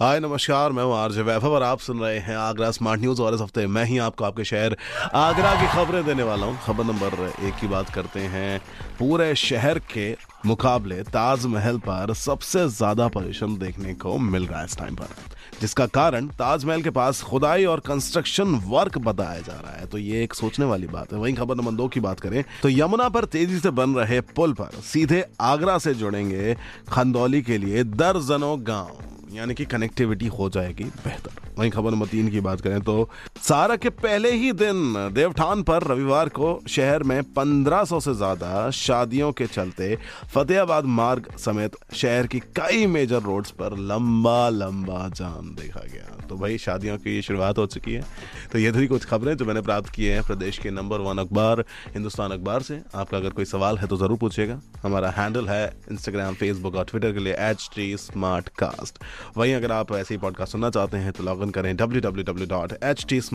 हाय, नमस्कार, मैं हूँ आरजे वैभव और आप सुन रहे हैं आगरा स्मार्ट न्यूज़ और इस हफ़्ते मैं ही आपको आपके शहर आगरा की खबरें देने वाला हूँ। खबर नंबर एक की बात करते हैं। पूरे शहर के मुकाबले ताजमहल पर सबसे ज़्यादा पोल्यूशन देखने को मिल रहा है इस टाइम पर, जिसका कारण ताजमहल के पास खुदाई और कंस्ट्रक्शन वर्क बताया जा रहा है। तो ये एक सोचने वाली बात है। वहीं खबर नंबर दो की बात करें तो यमुना पर तेज़ी से बन रहे पुल पर सीधे आगरा से जुड़ेंगे खंदौली के लिए दर्जनों गाँव। यानी कि कनेक्टिविटी हो जाएगी बेहतर। वहीं खबर नंबर तीन की बात करें तो सारा के पहले ही दिन देवठान पर रविवार को शहर में 1500 से ज़्यादा शादियों के चलते फतेहाबाद मार्ग समेत शहर की कई मेजर रोड्स पर लंबा लंबा जाम देखा गया। तो भाई, शादियों की शुरुआत हो चुकी है। तो ये थी कुछ खबरें जो मैंने प्राप्त की हैं प्रदेश के नंबर वन अखबार, हिंदुस्तान अखबार से। आपका अगर कोई सवाल है तो ज़रूर पूछिएगा। हमारा हैंडल है इंस्टाग्राम फेसबुक और ट्विटर के लिए एच टी स्मार्ट कास्ट वहीं अगर आप ऐसे ही पॉडकास्ट सुनना चाहते हैं तो लॉग इन करें W W W dot H T